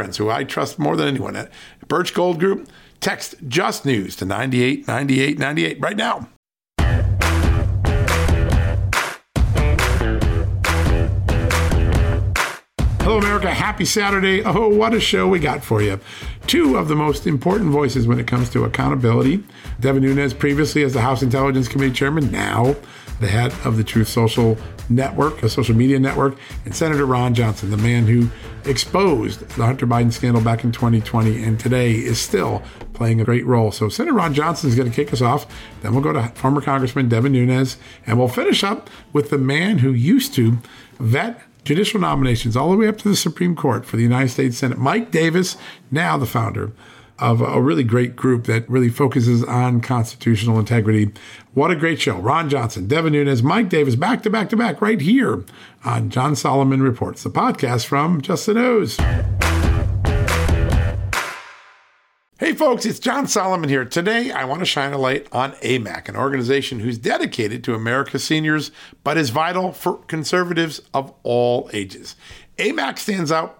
friends who I trust more than anyone at Birch Gold Group. Text Just News to 989898 right now. Hello, America. Happy Saturday. Oh, what a show we got for you. Two of the most important voices when it comes to accountability. Devin Nunes, previously as the House Intelligence Committee chairman, now the head of the Truth Social Network, a social media network, and Senator Ron Johnson, the man who exposed the Hunter Biden scandal back in 2020 and today is still playing a great role. So Senator Ron Johnson is going to kick us off. Then we'll go to former Congressman Devin Nunes, and we'll finish up with the man who used to vet judicial nominations all the way up to the Supreme Court for the United States Senate, Mike Davis, now the founder of a really great group that really focuses on constitutional integrity. What a great show. Ron Johnson, Devin Nunes, Mike Davis, back to back to back, right here on John Solomon Reports, the podcast from Just the News. Hey folks, it's John Solomon here. Today I want to shine a light on AMAC, an organization who's dedicated to America's seniors, but is vital for conservatives of all ages. AMAC stands out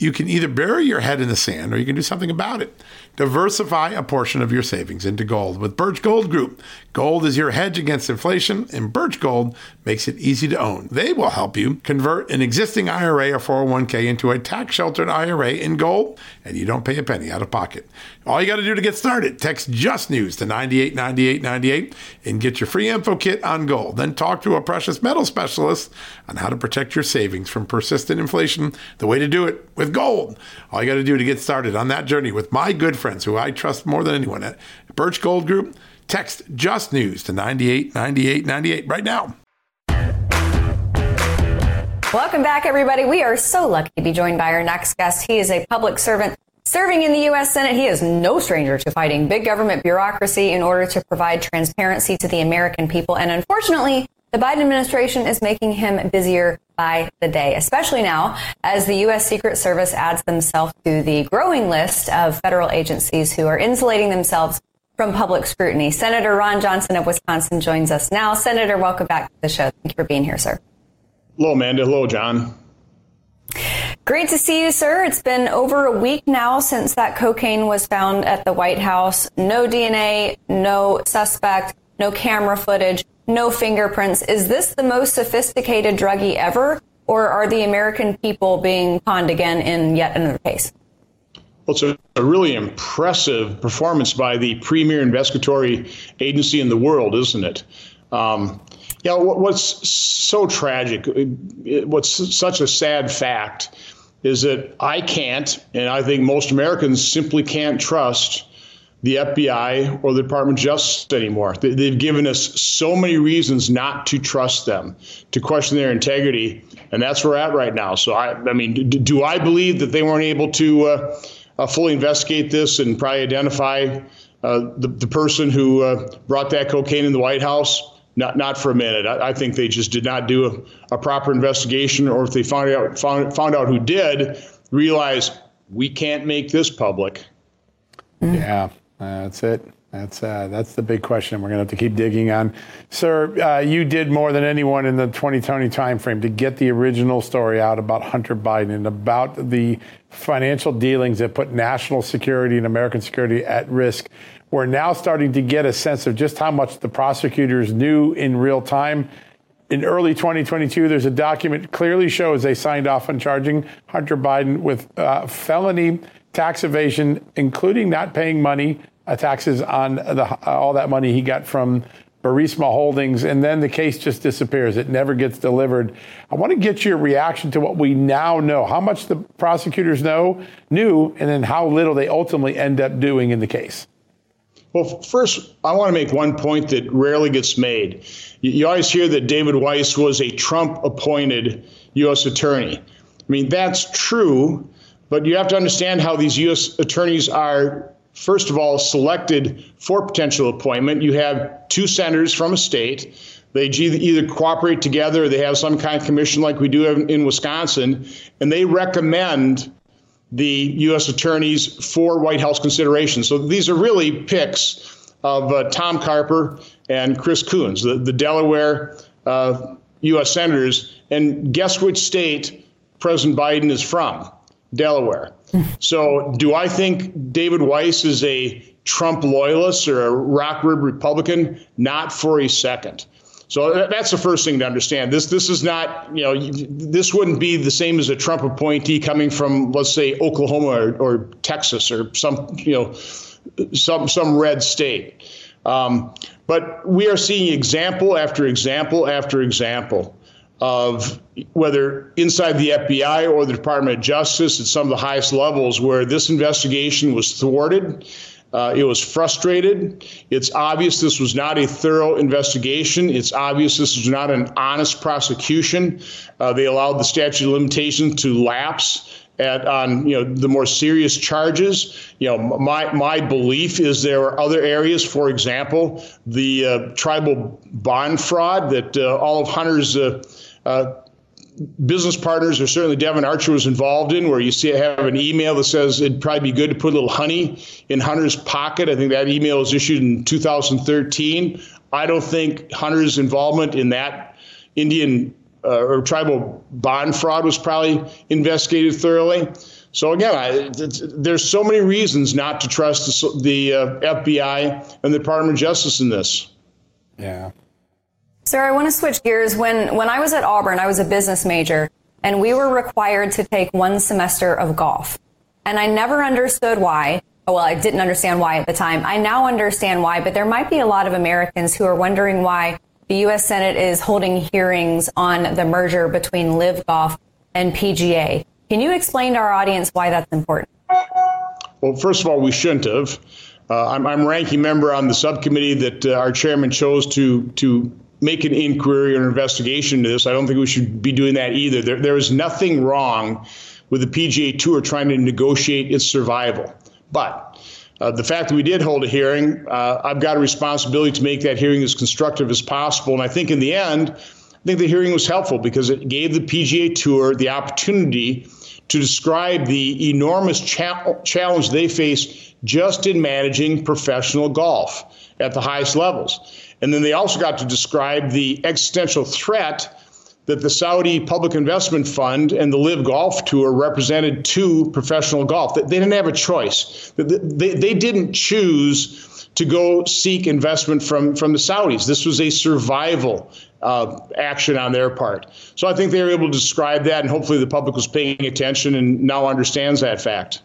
you can either bury your head in the sand or you can do something about it. Diversify a portion of your savings into gold with Birch Gold Group. Gold is your hedge against inflation, and Birch Gold makes it easy to own. They will help you convert an existing IRA or 401k into a tax sheltered IRA in gold, and you don't pay a penny out of pocket. All you got to do to get started, text Just News to 989898 and get your free info kit on gold. Then talk to a precious metal specialist on how to protect your savings from persistent inflation. The way to do it with gold. All you got to do to get started on that journey with my good friends who I trust more than anyone at Birch Gold Group. Text Just News to 989898 right now. Welcome back, everybody. We are so lucky to be joined by our next guest. He is a public servant serving in the U.S. Senate. He is no stranger to fighting big government bureaucracy in order to provide transparency to the American people. And unfortunately, the Biden administration is making him busier by the day, especially now as the U.S. Secret Service adds themselves to the growing list of federal agencies who are insulating themselves from public scrutiny. Senator Ron Johnson of Wisconsin joins us now. Senator, welcome back to the show. Thank you for being here, sir. Hello, Amanda. Hello, John. Great to see you, sir. It's been over a week now since that cocaine was found at the White House. No DNA, no suspect, no camera footage no fingerprints. Is this the most sophisticated druggie ever? or are the American people being conned again in yet another case? Well, it's a, really impressive performance by the premier investigatory agency in the world, isn't it? Um, you know, what's so tragic, what's such a sad fact, is that I can't, and I think most Americans simply can't trust the FBI or the Department of Justice anymore. They've given us so many reasons not to trust them, to question their integrity, and that's where we're at right now. So, I, I mean, do I believe that they weren't able to uh, uh, fully investigate this and probably identify uh, the, the person who uh, brought that cocaine in the White House? Not, not for a minute. I, I think they just did not do a, a, proper investigation, or if they found out found, found out who did, realize we can't make this public. Yeah, that's it. That's uh, that's the big question we're going to have to keep digging on. Sir, uh, you did more than anyone in the 2020 timeframe to get the original story out about Hunter Biden and about the financial dealings that put national security and American security at risk. We're now starting to get a sense of just how much the prosecutors knew in real time. In early 2022, there's a document clearly shows they signed off on charging Hunter Biden with uh, felony tax evasion, including not paying money uh, taxes on the, uh, all that money he got from Burisma Holdings, and then the case just disappears. It never gets delivered. I want to get your reaction to what we now know, how much the prosecutors know, knew, and then how little they ultimately end up doing in the case. Well, first, I want to make one point that rarely gets made. You always hear that David Weiss was a Trump appointed U.S. attorney. I mean, that's true, but you have to understand how these U.S. attorneys are first of all, selected for potential appointment. You have two senators from a state. They either cooperate together or they have some kind of commission like we do in Wisconsin, and they recommend the U.S. attorneys for White House consideration. So these are really picks of uh, Tom Carper and Chris Coons, the, the Delaware uh, U.S. senators. And guess which state President Biden is from? Delaware. So, do I think David Weiss is a Trump loyalist or a rock rib Republican? Not for a second. So that's the first thing to understand. This this is not you know this wouldn't be the same as a Trump appointee coming from let's say Oklahoma or, or Texas or some you know some some red state. Um, but we are seeing example after example after example of whether inside the FBI or the Department of Justice at some of the highest levels where this investigation was thwarted. Uh, it was frustrated. It's obvious this was not a thorough investigation. It's obvious this was not an honest prosecution. Uh, they allowed the statute of limitations to lapse. At, on you know the more serious charges, you know my my belief is there are other areas. For example, the uh, tribal bond fraud that uh, all of Hunter's uh, uh, business partners, or certainly Devon Archer was involved in, where you see I have an email that says it'd probably be good to put a little honey in Hunter's pocket. I think that email was issued in 2013. I don't think Hunter's involvement in that Indian uh, or tribal bond fraud was probably investigated thoroughly. So again, I, there's so many reasons not to trust the, the uh, FBI and the Department of Justice in this. Yeah. Sir, I want to switch gears. When when I was at Auburn, I was a business major, and we were required to take one semester of golf. And I never understood why. Well, I didn't understand why at the time. I now understand why, but there might be a lot of Americans who are wondering why the U.S. Senate is holding hearings on the merger between LIV Golf and PGA. Can you explain to our audience why that's important? Well, first of all, we shouldn't have. Uh, I'm, I'm, ranking member on the subcommittee that uh, our chairman chose to to make an inquiry or an investigation into this. I don't think we should be doing that either. There, there is nothing wrong with the PGA Tour trying to negotiate its survival. But uh, the fact that we did hold a hearing, uh, I've got a responsibility to make that hearing as constructive as possible. And I think in the end, I think the hearing was helpful because it gave the PGA Tour the opportunity to describe the enormous cha- challenge they face just in managing professional golf at the highest levels. And then they also got to describe the existential threat that the Saudi Public Investment Fund and the LIV Golf Tour represented to professional golf. That They didn't have a choice. They, they didn't choose to go seek investment from, from the Saudis. This was a survival uh, action on their part. So I think they were able to describe that, and hopefully the public was paying attention and now understands that fact.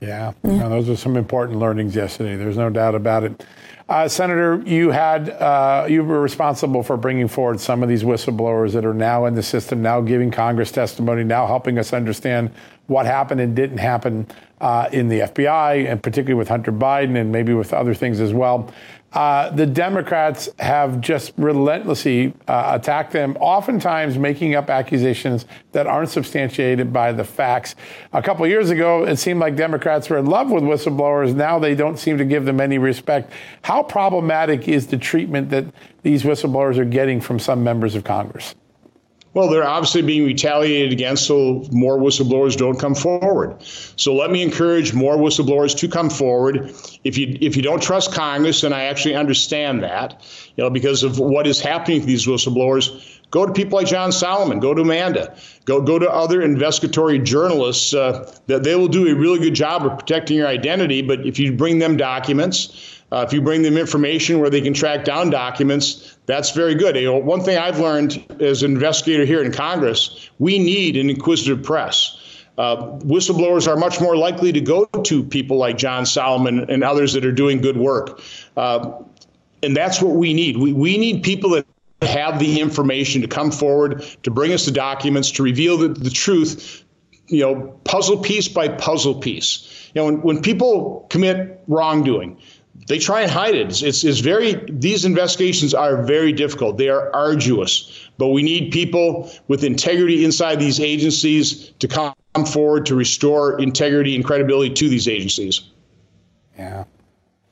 Yeah, no, those are some important learnings yesterday. There's no doubt about it. Uh, Senator, you had uh, you were responsible for bringing forward some of these whistleblowers that are now in the system, now giving Congress testimony, now helping us understand what happened and didn't happen uh, in the FBI, and particularly with Hunter Biden, and maybe with other things as well. Uh, the Democrats have just relentlessly uh, attacked them, oftentimes making up accusations that aren't substantiated by the facts. A couple years ago, it seemed like Democrats were in love with whistleblowers. Now they don't seem to give them any respect. How problematic is the treatment that these whistleblowers are getting from some members of Congress? Well, they're obviously being retaliated against, so more whistleblowers don't come forward. So let me encourage more whistleblowers to come forward. If you if you don't trust Congress, and I actually understand that, you know, because of what is happening to these whistleblowers, go to people like John Solomon, go to Amanda, go go to other investigatory journalists. Uh, that they will do a really good job of protecting your identity. But if you bring them documents. Uh, if you bring them information where they can track down documents, that's very good. You know, one thing I've learned as an investigator here in Congress, we need an inquisitive press. Uh, whistleblowers are much more likely to go to people like John Solomon and others that are doing good work. Uh, and that's what we need. We, we need people that have the information to come forward, to bring us the documents, to reveal the, the truth, you know, puzzle piece by puzzle piece. You know, when, when people commit wrongdoing, they try and hide it. It's, it's, very, these investigations are very difficult. They are arduous, but we need people with integrity inside these agencies to come forward to restore integrity and credibility to these agencies. Yeah.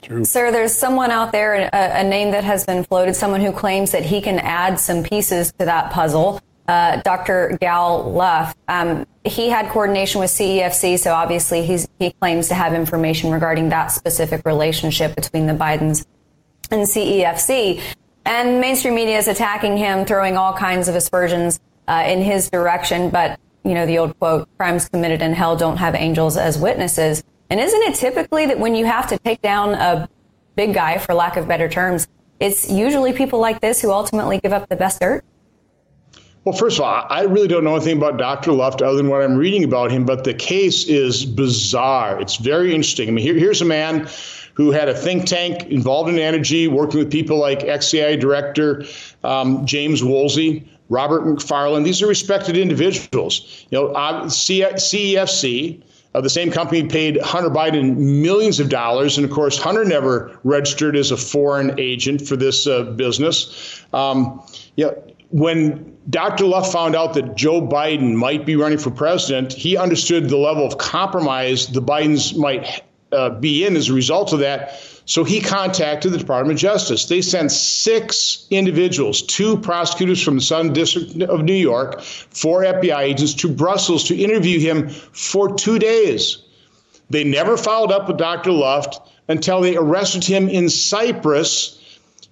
True. Sir, there's someone out there, a, a name that has been floated, someone who claims that he can add some pieces to that puzzle uh, Dr. Gal Luft. Um, he had coordination with CEFC, so obviously he claims to have information regarding that specific relationship between the Bidens and CEFC. And mainstream media is attacking him, throwing all kinds of aspersions uh, in his direction. But, you know, the old quote, crimes committed in hell don't have angels as witnesses. And isn't it typically that when you have to take down a big guy, for lack of better terms, it's usually people like this who ultimately give up the best dirt? Well, first of all, I really don't know anything about Dr. Luft other than what I'm reading about him, but the case is bizarre. It's very interesting. I mean, here, here's a man who had a think tank involved in energy, working with people like XCI director um, James Woolsey, Robert McFarlane. These are respected individuals. You know, CEFC. Uh, the same company paid Hunter Biden millions of dollars, and of course, Hunter never registered as a foreign agent for this uh, business. Um, you know, when Dr. Luft found out that Joe Biden might be running for president, he understood the level of compromise the Bidens might uh, be in as a result of that. So he contacted the Department of Justice. They sent six individuals, two prosecutors from the Southern District of New York, four FBI agents to Brussels to interview him for two days. They never followed up with Dr. Luft until they arrested him in Cyprus,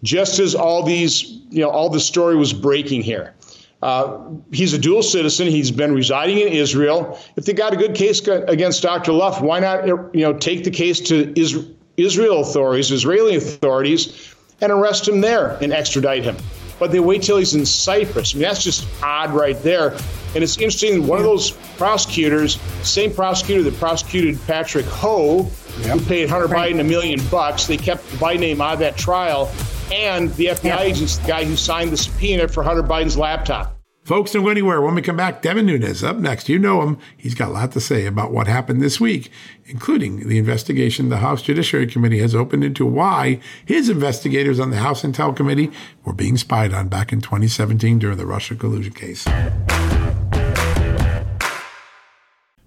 just as all these, you know, all the story was breaking here. Uh, he's a dual citizen. He's been residing in Israel. If they got a good case against Dr. Luft, why not you know take the case to Israel authorities, Israeli authorities, and arrest him there and extradite him? But they wait till he's in Cyprus. I mean, that's just odd right there. And it's interesting. One of those prosecutors, same prosecutor that prosecuted Patrick Ho, yep. who paid Hunter. Biden a million bucks, they kept Biden name out of that trial and the FBI agent's the guy who signed the subpoena for Hunter Biden's laptop. Folks, don't go anywhere. When we come back, Devin Nunes up next. You know him. He's got a lot to say about what happened this week, including the investigation the House Judiciary Committee has opened into why his investigators on the House Intel Committee were being spied on back in 2017 during the Russia collusion case.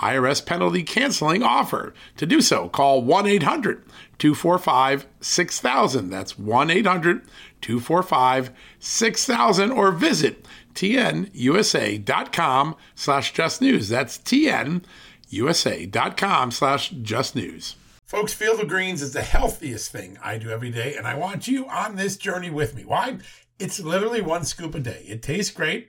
IRS penalty canceling offer. To do so, call 1 800 245 6000. That's 1 800 245 6000 or visit tnusa.com slash just news. That's tnusa.com slash just news. Folks, Field of Greens is the healthiest thing I do every day, and I want you on this journey with me. Why? It's literally one scoop a day. It tastes great.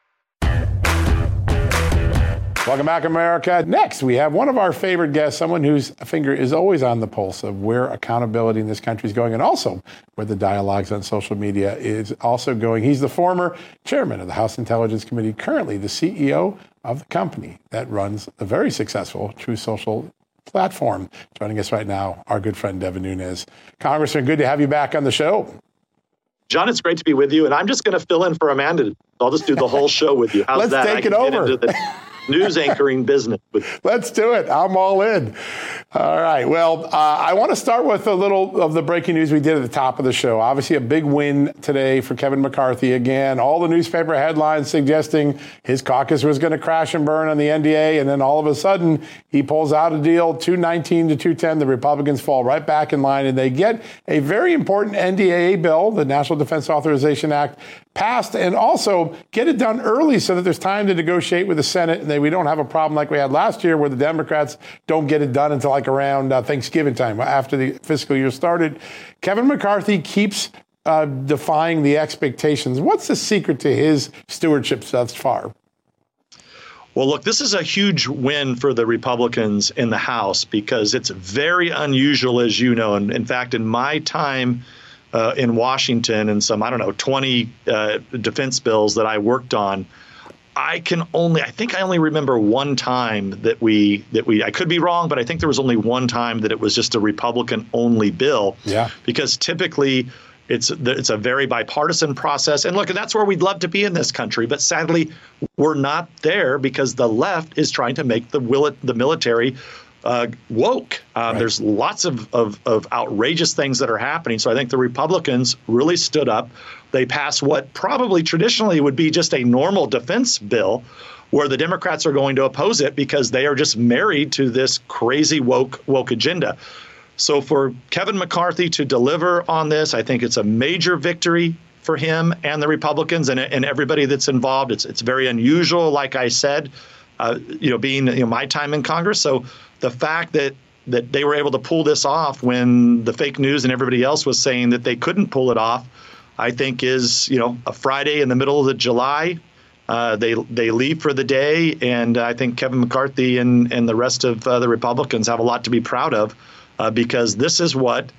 Welcome back, America. Next, we have one of our favorite guests, someone whose finger is always on the pulse of where accountability in this country is going and also where the dialogues on social media is also going. He's the former chairman of the House Intelligence Committee, currently the CEO of the company that runs the very successful Truth Social platform. Joining us right now, our good friend Devin Nunes. Congressman, good to have you back on the show. John, it's great to be with you, and I'm just going to fill in for Amanda. I'll just do the whole show with you. How's Let's that? take it over news anchoring business. Let's do it. I'm all in. All right. Well, uh, I want to start with a little of the breaking news we did at the top of the show. Obviously, a big win today for Kevin McCarthy. Again, all the newspaper headlines suggesting his caucus was going to crash and burn on the NDA, and then all of a sudden he pulls out a deal, 219 to 210. The Republicans fall right back in line, and they get a very important NDAA bill, the National Defense Authorization Act, passed and also get it done early so that there's time to negotiate with the Senate that we don't have a problem like we had last year where the Democrats don't get it done until like around uh, Thanksgiving time after the fiscal year started. Kevin McCarthy keeps uh, defying the expectations. What's the secret to his stewardship thus far? Well, look, this is a huge win for the Republicans in the House because it's very unusual, as you know. And in fact, in my time, uh, in Washington and some, I don't know, 20 uh, defense bills that I worked on. I can only, I think I only remember one time that we, that we, I could be wrong, but I think there was only one time that it was just a Republican only bill. Yeah. Because typically, it's it's a very bipartisan process, and look, and that's where we'd love to be in this country. But sadly, we're not there because the left is trying to make the will the military uh, woke. Uh, right. There's lots of, of, of, outrageous things that are happening. So I think the Republicans really stood up. They pass what probably traditionally would be just a normal defense bill, where the Democrats are going to oppose it because they are just married to this crazy woke woke agenda. So for Kevin McCarthy to deliver on this, I think it's a major victory for him and the Republicans and, and everybody that's involved. It's it's very unusual, like I said, uh, you know, being you know my time in Congress. So the fact that that they were able to pull this off when the fake news and everybody else was saying that they couldn't pull it off. I think is you know a Friday in the middle of the July. Uh, they they leave for the day, and I think Kevin McCarthy and and the rest of uh, the Republicans have a lot to be proud of, uh, because this is what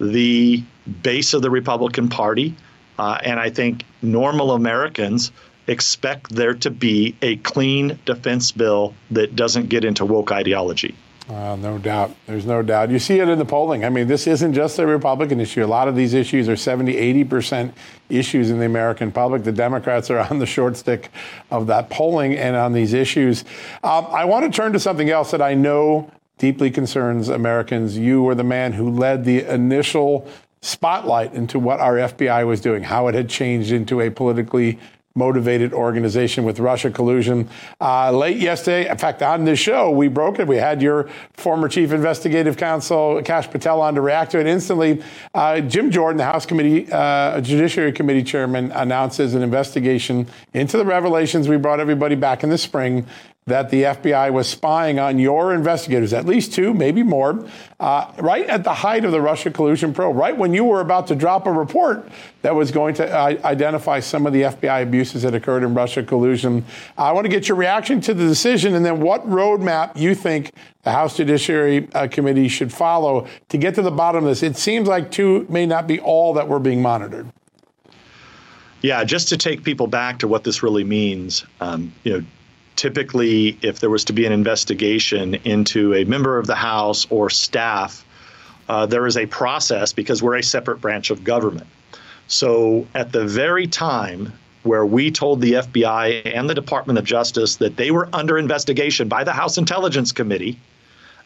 the base of the Republican Party, uh, and I think normal Americans expect there to be a clean defense bill that doesn't get into woke ideology. Uh, no doubt. There's no doubt. You see it in the polling. I mean, this isn't just a Republican issue. A lot of these issues are 70, 80% issues in the American public. The Democrats are on the short stick of that polling and on these issues. Um, I want to turn to something else that I know deeply concerns Americans. You were the man who led the initial spotlight into what our FBI was doing, how it had changed into a politically motivated organization with Russia collusion. Uh, late yesterday, in fact, on this show, we broke it. We had your former chief investigative counsel, Kash Patel, on to react to it instantly. Uh, Jim Jordan, the House Committee, uh, Judiciary Committee chairman, announces an investigation into the revelations we brought everybody back in the spring that the FBI was spying on your investigators, at least two, maybe more, uh, right at the height of the Russia collusion probe, right when you were about to drop a report that was going to uh, identify some of the FBI abuses that occurred in Russia collusion. I want to get your reaction to the decision and then what roadmap you think the House Judiciary uh, Committee should follow to get to the bottom of this. It seems like two may not be all that we're being monitored. Yeah, just to take people back to what this really means, um, you know, typically, if there was to be an investigation into a member of the House or staff, uh, there is a process because we're a separate branch of government. So at the very time where we told the FBI and the Department of Justice that they were under investigation by the House Intelligence Committee,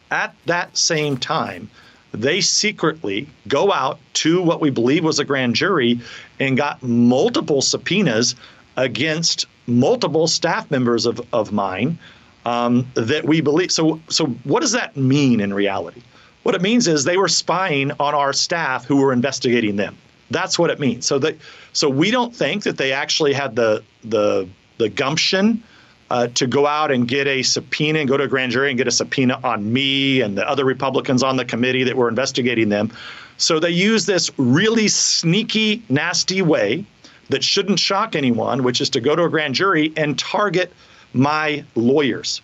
at that same time, they secretly go out to what we believe was a grand jury and got multiple subpoenas against multiple staff members of, of mine um, that we believe. So, so what does that mean in reality? What it means is they were spying on our staff who were investigating them. That's what it means. So that so we don't think that they actually had the the the gumption uh, to go out and get a subpoena and go to a grand jury and get a subpoena on me and the other Republicans on the committee that were investigating them. So they use this really sneaky, nasty way that shouldn't shock anyone, which is to go to a grand jury and target my lawyers.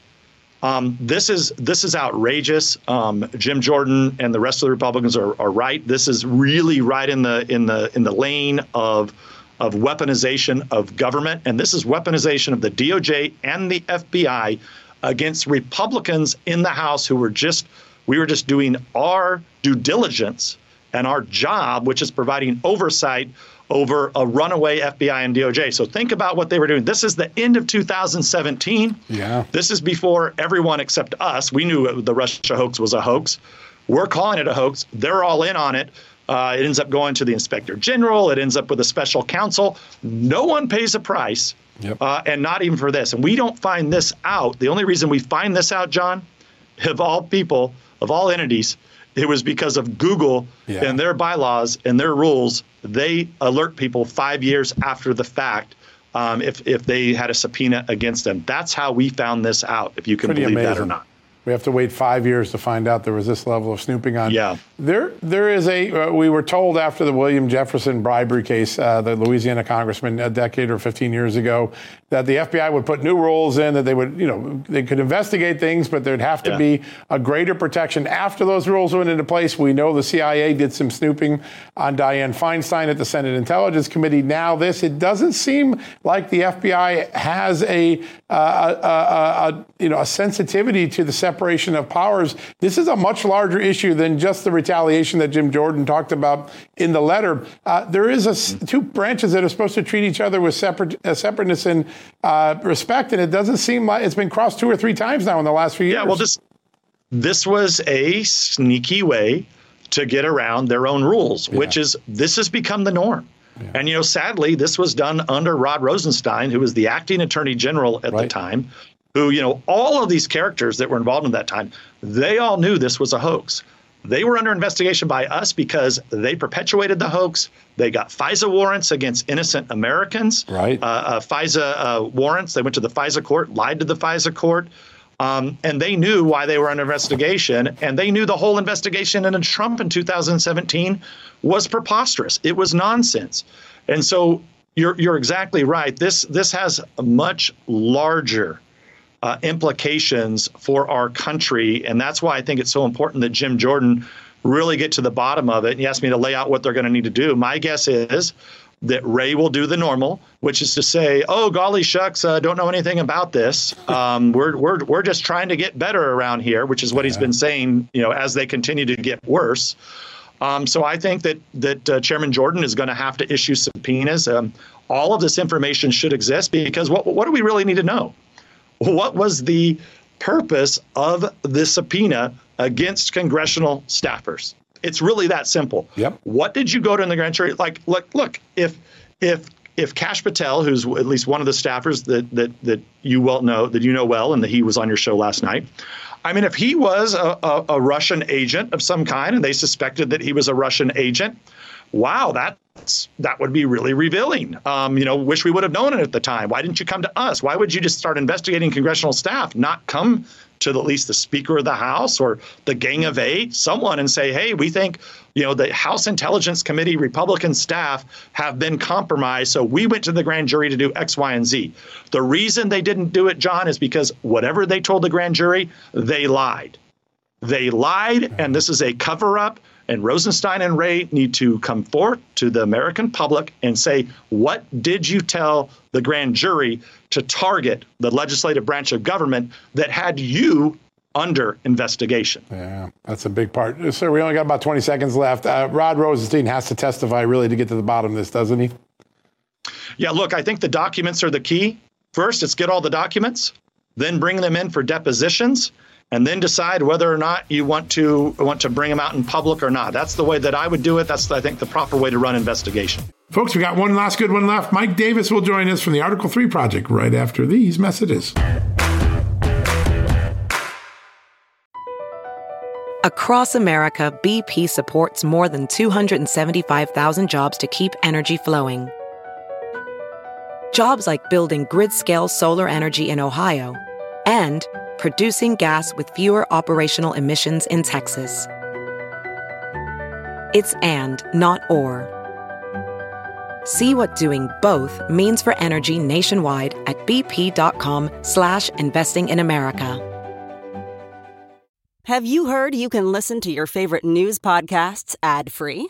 Um, this is this is outrageous. Um, Jim Jordan and the rest of the Republicans are, are right. This is really right in the in the in the lane of of weaponization of government, and this is weaponization of the DOJ and the FBI against Republicans in the House who were just we were just doing our due diligence and our job, which is providing oversight over a runaway FBI and DOJ. So think about what they were doing. This is the end of 2017. Yeah. This is before everyone except us. We knew the Russia hoax was a hoax. We're calling it a hoax. They're all in on it. Uh, it ends up going to the inspector general. It ends up with a special counsel. No one pays a price, yep. uh, and not even for this. And we don't find this out. The only reason we find this out, John, of all people, of all entities, it was because of Google yeah. and their bylaws and their rules. They alert people five years after the fact um, if if they had a subpoena against them. That's how we found this out. If you can Pretty believe amazing. that or not. We have to wait five years to find out there was this level of snooping on. Yeah. There, there is a. Uh, we were told after the William Jefferson bribery case, uh, the Louisiana congressman, a decade or 15 years ago, that the FBI would put new rules in that they would, you know, they could investigate things, but there'd have to yeah. be a greater protection after those rules went into place. We know the CIA did some snooping on Dianne Feinstein at the Senate Intelligence Committee. Now, this, it doesn't seem like the FBI has a, uh, a, a, a you know, a sensitivity to the separation of powers. This is a much larger issue than just the retaliation that Jim Jordan talked about in the letter. Uh, there is a, two branches that are supposed to treat each other with separate, uh, separateness and uh, respect, and it doesn't seem like it's been crossed two or three times now in the last few years. Yeah, well, this this was a sneaky way to get around their own rules, yeah. which is this has become the norm. Yeah. And you know, sadly, this was done under Rod Rosenstein, who was the acting attorney general at right. the time, who, you know, all of these characters that were involved in that time, they all knew this was a hoax. They were under investigation by us because they perpetuated the hoax. They got FISA warrants against innocent Americans. Right. Uh, uh, FISA uh, warrants. They went to the FISA court, lied to the FISA court. Um, and they knew why they were under investigation, and they knew the whole investigation into Trump in 2017 was preposterous. It was nonsense. And so you're you're exactly right. This this has much larger uh, implications for our country, and that's why I think it's so important that Jim Jordan really get to the bottom of it. And he asked me to lay out what they're going to need to do. My guess is that Wray will do the normal, which is to say, "Oh, golly shucks, uh, don't know anything about this. Um, we're we're we're just trying to get better around here," which is what yeah. he's been saying. You know, as they continue to get worse. Um, so I think that that uh, Chairman Jordan is going to have to issue subpoenas. Um, all of this information should exist because what what do we really need to know? What was the purpose of the subpoena against congressional staffers? It's really that simple. Yep. What did you go to in the grand jury? Like, look, look. If if if Kash Patel, who's at least one of the staffers that that that you well know that you know well, and that he was on your show last night. I mean, if he was a, a, a Russian agent of some kind, and they suspected that he was a Russian agent, wow, that's that would be really revealing. Um, you know, wish we would have known it at the time. Why didn't you come to us? Why would you just start investigating congressional staff, not come to at least the Speaker of the House or the Gang of Eight, someone, and say, hey, we think you know the House Intelligence Committee Republican staff have been compromised, so we went to the grand jury to do X, Y, and Z. The reason they didn't do it, John, is because whatever they told the grand jury, they lied. They lied, and this is a cover up. And Rosenstein and Wray need to come forth to the American public and say, what did you tell the grand jury to target the legislative branch of government that had you under investigation? Yeah, that's a big part. Sir, we only got about 20 seconds left. Uh, Rod Rosenstein has to testify really to get to the bottom of this, doesn't he? Yeah, look, I think the documents are the key. First, it's get all the documents, then bring them in for depositions and then decide whether or not you want to want to bring them out in public or not. That's the way that I would do it. That's I think the proper way to run investigation. Folks, we got one last good one left. Mike Davis will join us from the Article 3 project right after these messages. Across America, BP supports more than 275,000 jobs to keep energy flowing. Jobs like building grid-scale solar energy in Ohio and producing gas with fewer operational emissions in Texas. It's and, not or. See what doing both means for energy nationwide at bp.com slash investing in America. Have you heard you can listen to your favorite news podcasts ad-free?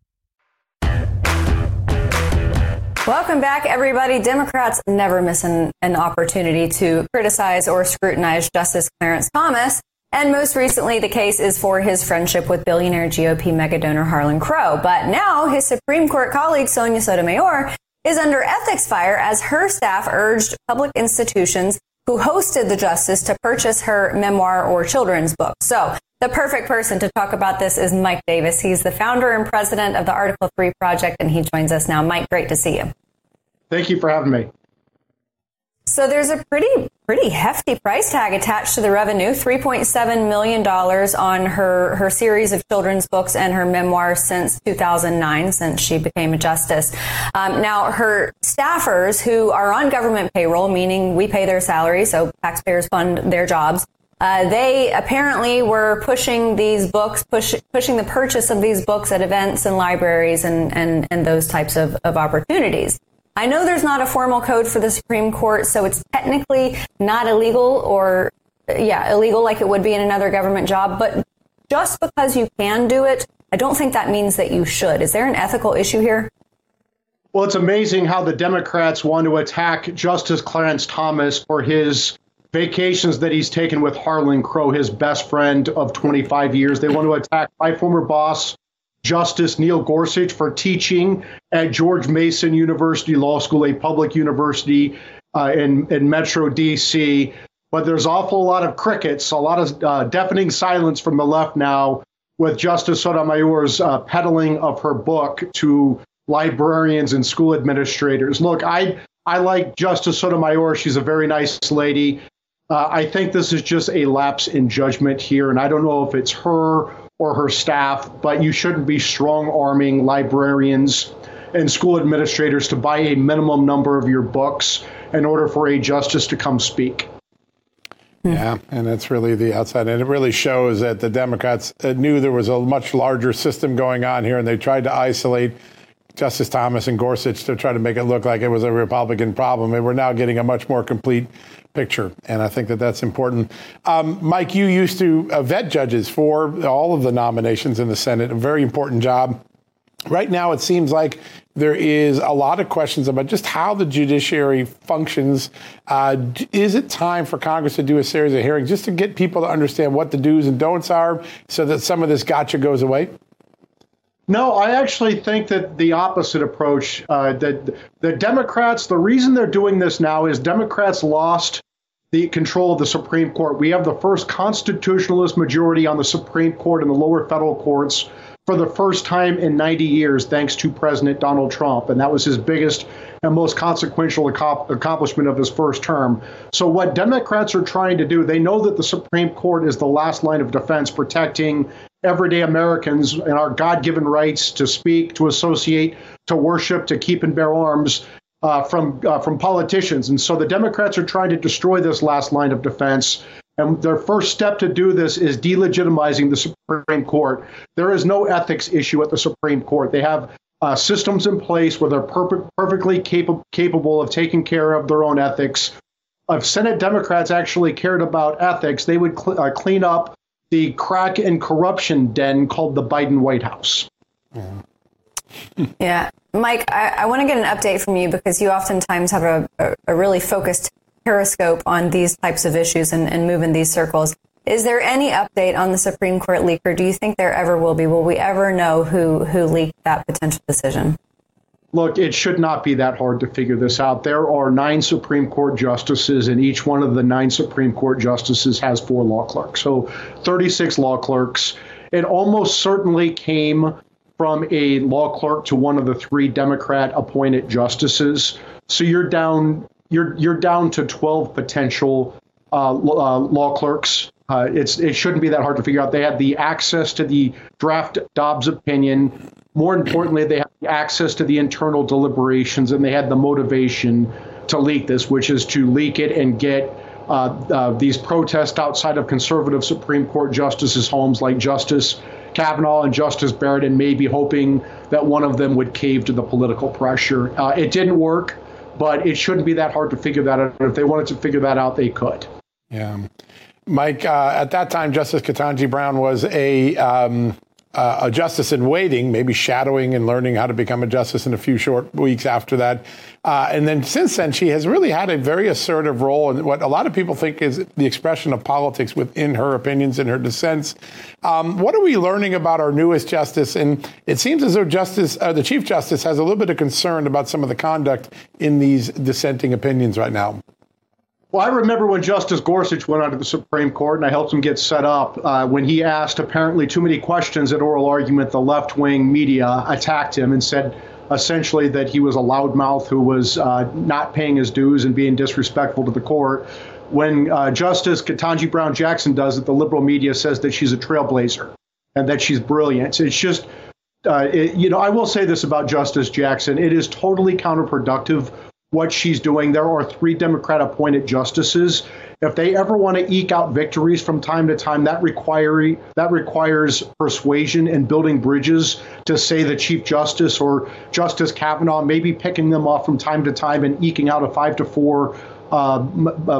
Welcome back, everybody. Democrats never miss an, an opportunity to criticize or scrutinize Justice Clarence Thomas. And most recently, the case is for his friendship with billionaire GOP megadonor Harlan Crow. But now his Supreme Court colleague, Sonia Sotomayor, is under ethics fire as her staff urged public institutions who hosted the justice to purchase her memoir or children's book. So the perfect person to talk about this is Mike Davis. He's the founder and president of the Article 3 Project, and he joins us now. Mike, great to see you. Thank you for having me. So there's a pretty pretty hefty price tag attached to the revenue, $3.7 million on her, her series of children's books and her memoir since 2009, since she became a justice. Um, now, her staffers who are on government payroll, meaning we pay their salaries, so taxpayers fund their jobs, uh, they apparently were pushing these books, push, pushing the purchase of these books at events and libraries and, and, and those types of, of opportunities. I know there's not a formal code for the Supreme Court, so it's technically not illegal or, yeah, illegal like it would be in another government job. But just because you can do it, I don't think that means that you should. Is there an ethical issue here? Well, it's amazing how the Democrats want to attack Justice Clarence Thomas for his vacations that he's taken with Harlan Crow, his best friend of 25 years. They want to attack my former boss, Justice Neil Gorsuch, for teaching at George Mason University Law School, a public university uh, in, in Metro DC. But there's awful lot of crickets, a lot of uh, deafening silence from the left now with Justice Sotomayor's uh, peddling of her book to librarians and school administrators. Look, I I like Justice Sotomayor. She's a very nice lady. Uh, I think this is just a lapse in judgment here, and I don't know if it's her or her staff, but you shouldn't be strong arming librarians and school administrators to buy a minimum number of your books in order for a justice to come speak. Yeah, and that's really the outside. And it really shows that the Democrats uh, knew there was a much larger system going on here, and they tried to isolate Justice Thomas and Gorsuch to try to make it look like it was a Republican problem. And we're now getting a much more complete picture. And I think that that's important. Um, Mike, you used to uh, vet judges for all of the nominations in the Senate, a very important job. Right now, it seems like there is a lot of questions about just how the judiciary functions. Uh, is it time for Congress to do a series of hearings just to get people to understand what the do's and don'ts are so that some of this gotcha goes away? No, I actually think that the opposite approach. Uh, that the Democrats, the reason they're doing this now is Democrats lost the control of the Supreme Court. We have the first constitutionalist majority on the Supreme Court and the lower federal courts for the first time in 90 years, thanks to President Donald Trump. And that was his biggest and most consequential accomplishment of his first term. So, what Democrats are trying to do, they know that the Supreme Court is the last line of defense protecting everyday Americans and our God given rights to speak, to associate, to worship, to keep and bear arms uh, from, uh, from politicians. And so the Democrats are trying to destroy this last line of defense. And their first step to do this is delegitimizing the Supreme Court. There is no ethics issue at the Supreme Court. They have uh, systems in place where they're per- perfectly capable capable of taking care of their own ethics. If Senate Democrats actually cared about ethics, they would cl- uh, clean up the crack and corruption den called the Biden White House. yeah. Mike, I, I want to get an update from you because you oftentimes have a, a, a really focused periscope on these types of issues and, and move in these circles. Is there any update on the Supreme Court leaker? Do you think there ever will be? Will we ever know who, who leaked that potential decision? Look, it should not be that hard to figure this out. There are nine Supreme Court justices, and each one of the nine Supreme Court justices has four law clerks. So 36 law clerks. It almost certainly came from a law clerk to one of the three Democrat appointed justices. So you're down you're you're down to 12 potential uh, uh, law clerks. Uh, it's it shouldn't be that hard to figure out. They had the access to the draft Dobbs opinion. More importantly, they had access to the internal deliberations and they had the motivation to leak this, which is to leak it and get uh, uh, these protests outside of conservative Supreme Court justices' homes, like Justice Kavanaugh and Justice Barrett, and maybe hoping that one of them would cave to the political pressure. Uh, it didn't work, but it shouldn't be that hard to figure that out. If they wanted to figure that out, they could. Yeah. Mike, uh, at that time, Justice Ketanji Brown was a um, uh, a justice in waiting, maybe shadowing and learning how to become a justice in a few short weeks after that. Uh, and then since then, she has really had a very assertive role in what a lot of people think is the expression of politics within her opinions and her dissents. Um, what are we learning about our newest justice? And it seems as though Justice, uh, the Chief Justice, has a little bit of concern about some of the conduct in these dissenting opinions right now. Well, I remember when Justice Gorsuch went onto the Supreme Court, and I helped him get set up. Uh, when he asked apparently too many questions at oral argument, the left wing media attacked him and said essentially that he was a loudmouth who was uh, not paying his dues and being disrespectful to the court. When uh, Justice Ketanji Brown Jackson does it, the liberal media says that she's a trailblazer and that she's brilliant. It's just, uh, it, you know, I will say this about Justice Jackson: it is totally counterproductive what she's doing. There are three Democrat appointed justices. If they ever want to eke out victories from time to time, that require that requires persuasion and building bridges to say the Chief Justice or Justice Kavanaugh, maybe picking them off from time to time and eking out a five to four uh,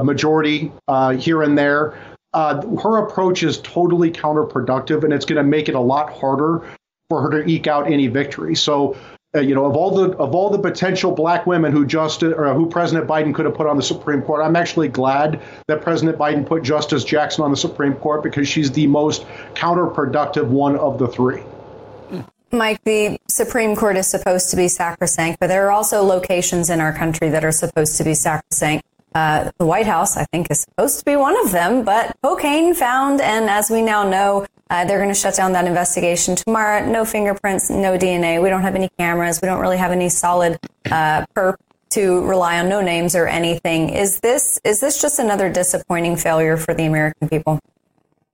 majority uh, here and there. Uh, her approach is totally counterproductive, and it's going to make it a lot harder for her to eke out any victory. So uh, you know, of all the of all the potential black women who just or who President Biden could have put on the Supreme Court, I'm actually glad that President Biden put Justice Jackson on the Supreme Court because she's the most counterproductive one of the three. Mike, the Supreme Court is supposed to be sacrosanct, but there are also locations in our country that are supposed to be sacrosanct. Uh, the White House, I think, is supposed to be one of them, but cocaine found, and as we now know, Uh, they're going to shut down that investigation tomorrow. No fingerprints, no DNA. We don't have any cameras. We don't really have any solid uh, perp to rely on, no names or anything. Is this is this just another disappointing failure for the American people?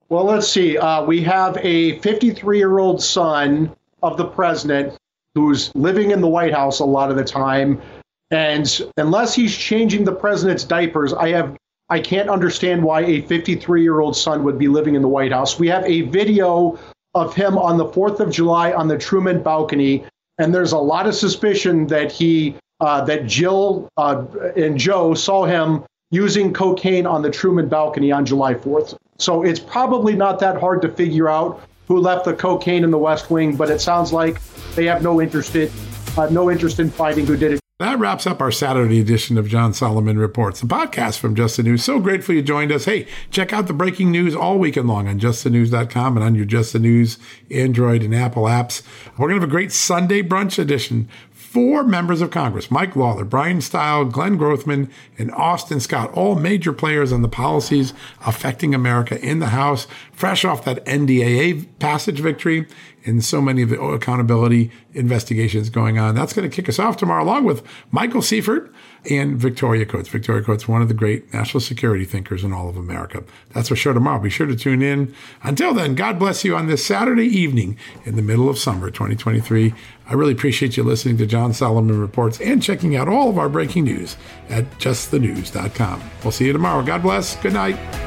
Well, let's see. Uh, we have a 53 year old son of the president who's living in the White House a lot of the time. And unless he's changing the president's diapers, I have I can't understand why a 53 year old son would be living in the White House. We have a video of him on the 4th of July on the Truman balcony, and there's a lot of suspicion that he, uh, that Jill uh, and Joe saw him using cocaine on the Truman balcony on July 4th. So it's probably not that hard to figure out who left the cocaine in the West Wing, but it sounds like they have no interest in, uh, no interest in finding who did it. That wraps up our Saturday edition of John Solomon Reports, the podcast from Just the News. So grateful you joined us. Hey, check out the breaking news all weekend long on justthenews.com and on your Just the News Android and Apple apps. We're going to have a great Sunday brunch edition four members of Congress Mike Lawler, Brian Steil, Glenn Grothman, and Austin Scott, all major players on the policies affecting America in the House, fresh off that NDAA passage victory and so many of the accountability investigations going on. That's going to kick us off tomorrow, along with Michael Seifert and Victoria Coates. Victoria Coates, one of the great national security thinkers in all of America. That's our show tomorrow. Be sure to tune in. Until then, God bless you on this Saturday evening in the middle of summer 2023. I really appreciate you listening to John Solomon Reports and checking out all of our breaking news at justthenews.com. We'll see you tomorrow. God bless. Good night.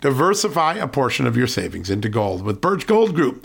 Diversify a portion of your savings into gold with Birch Gold Group.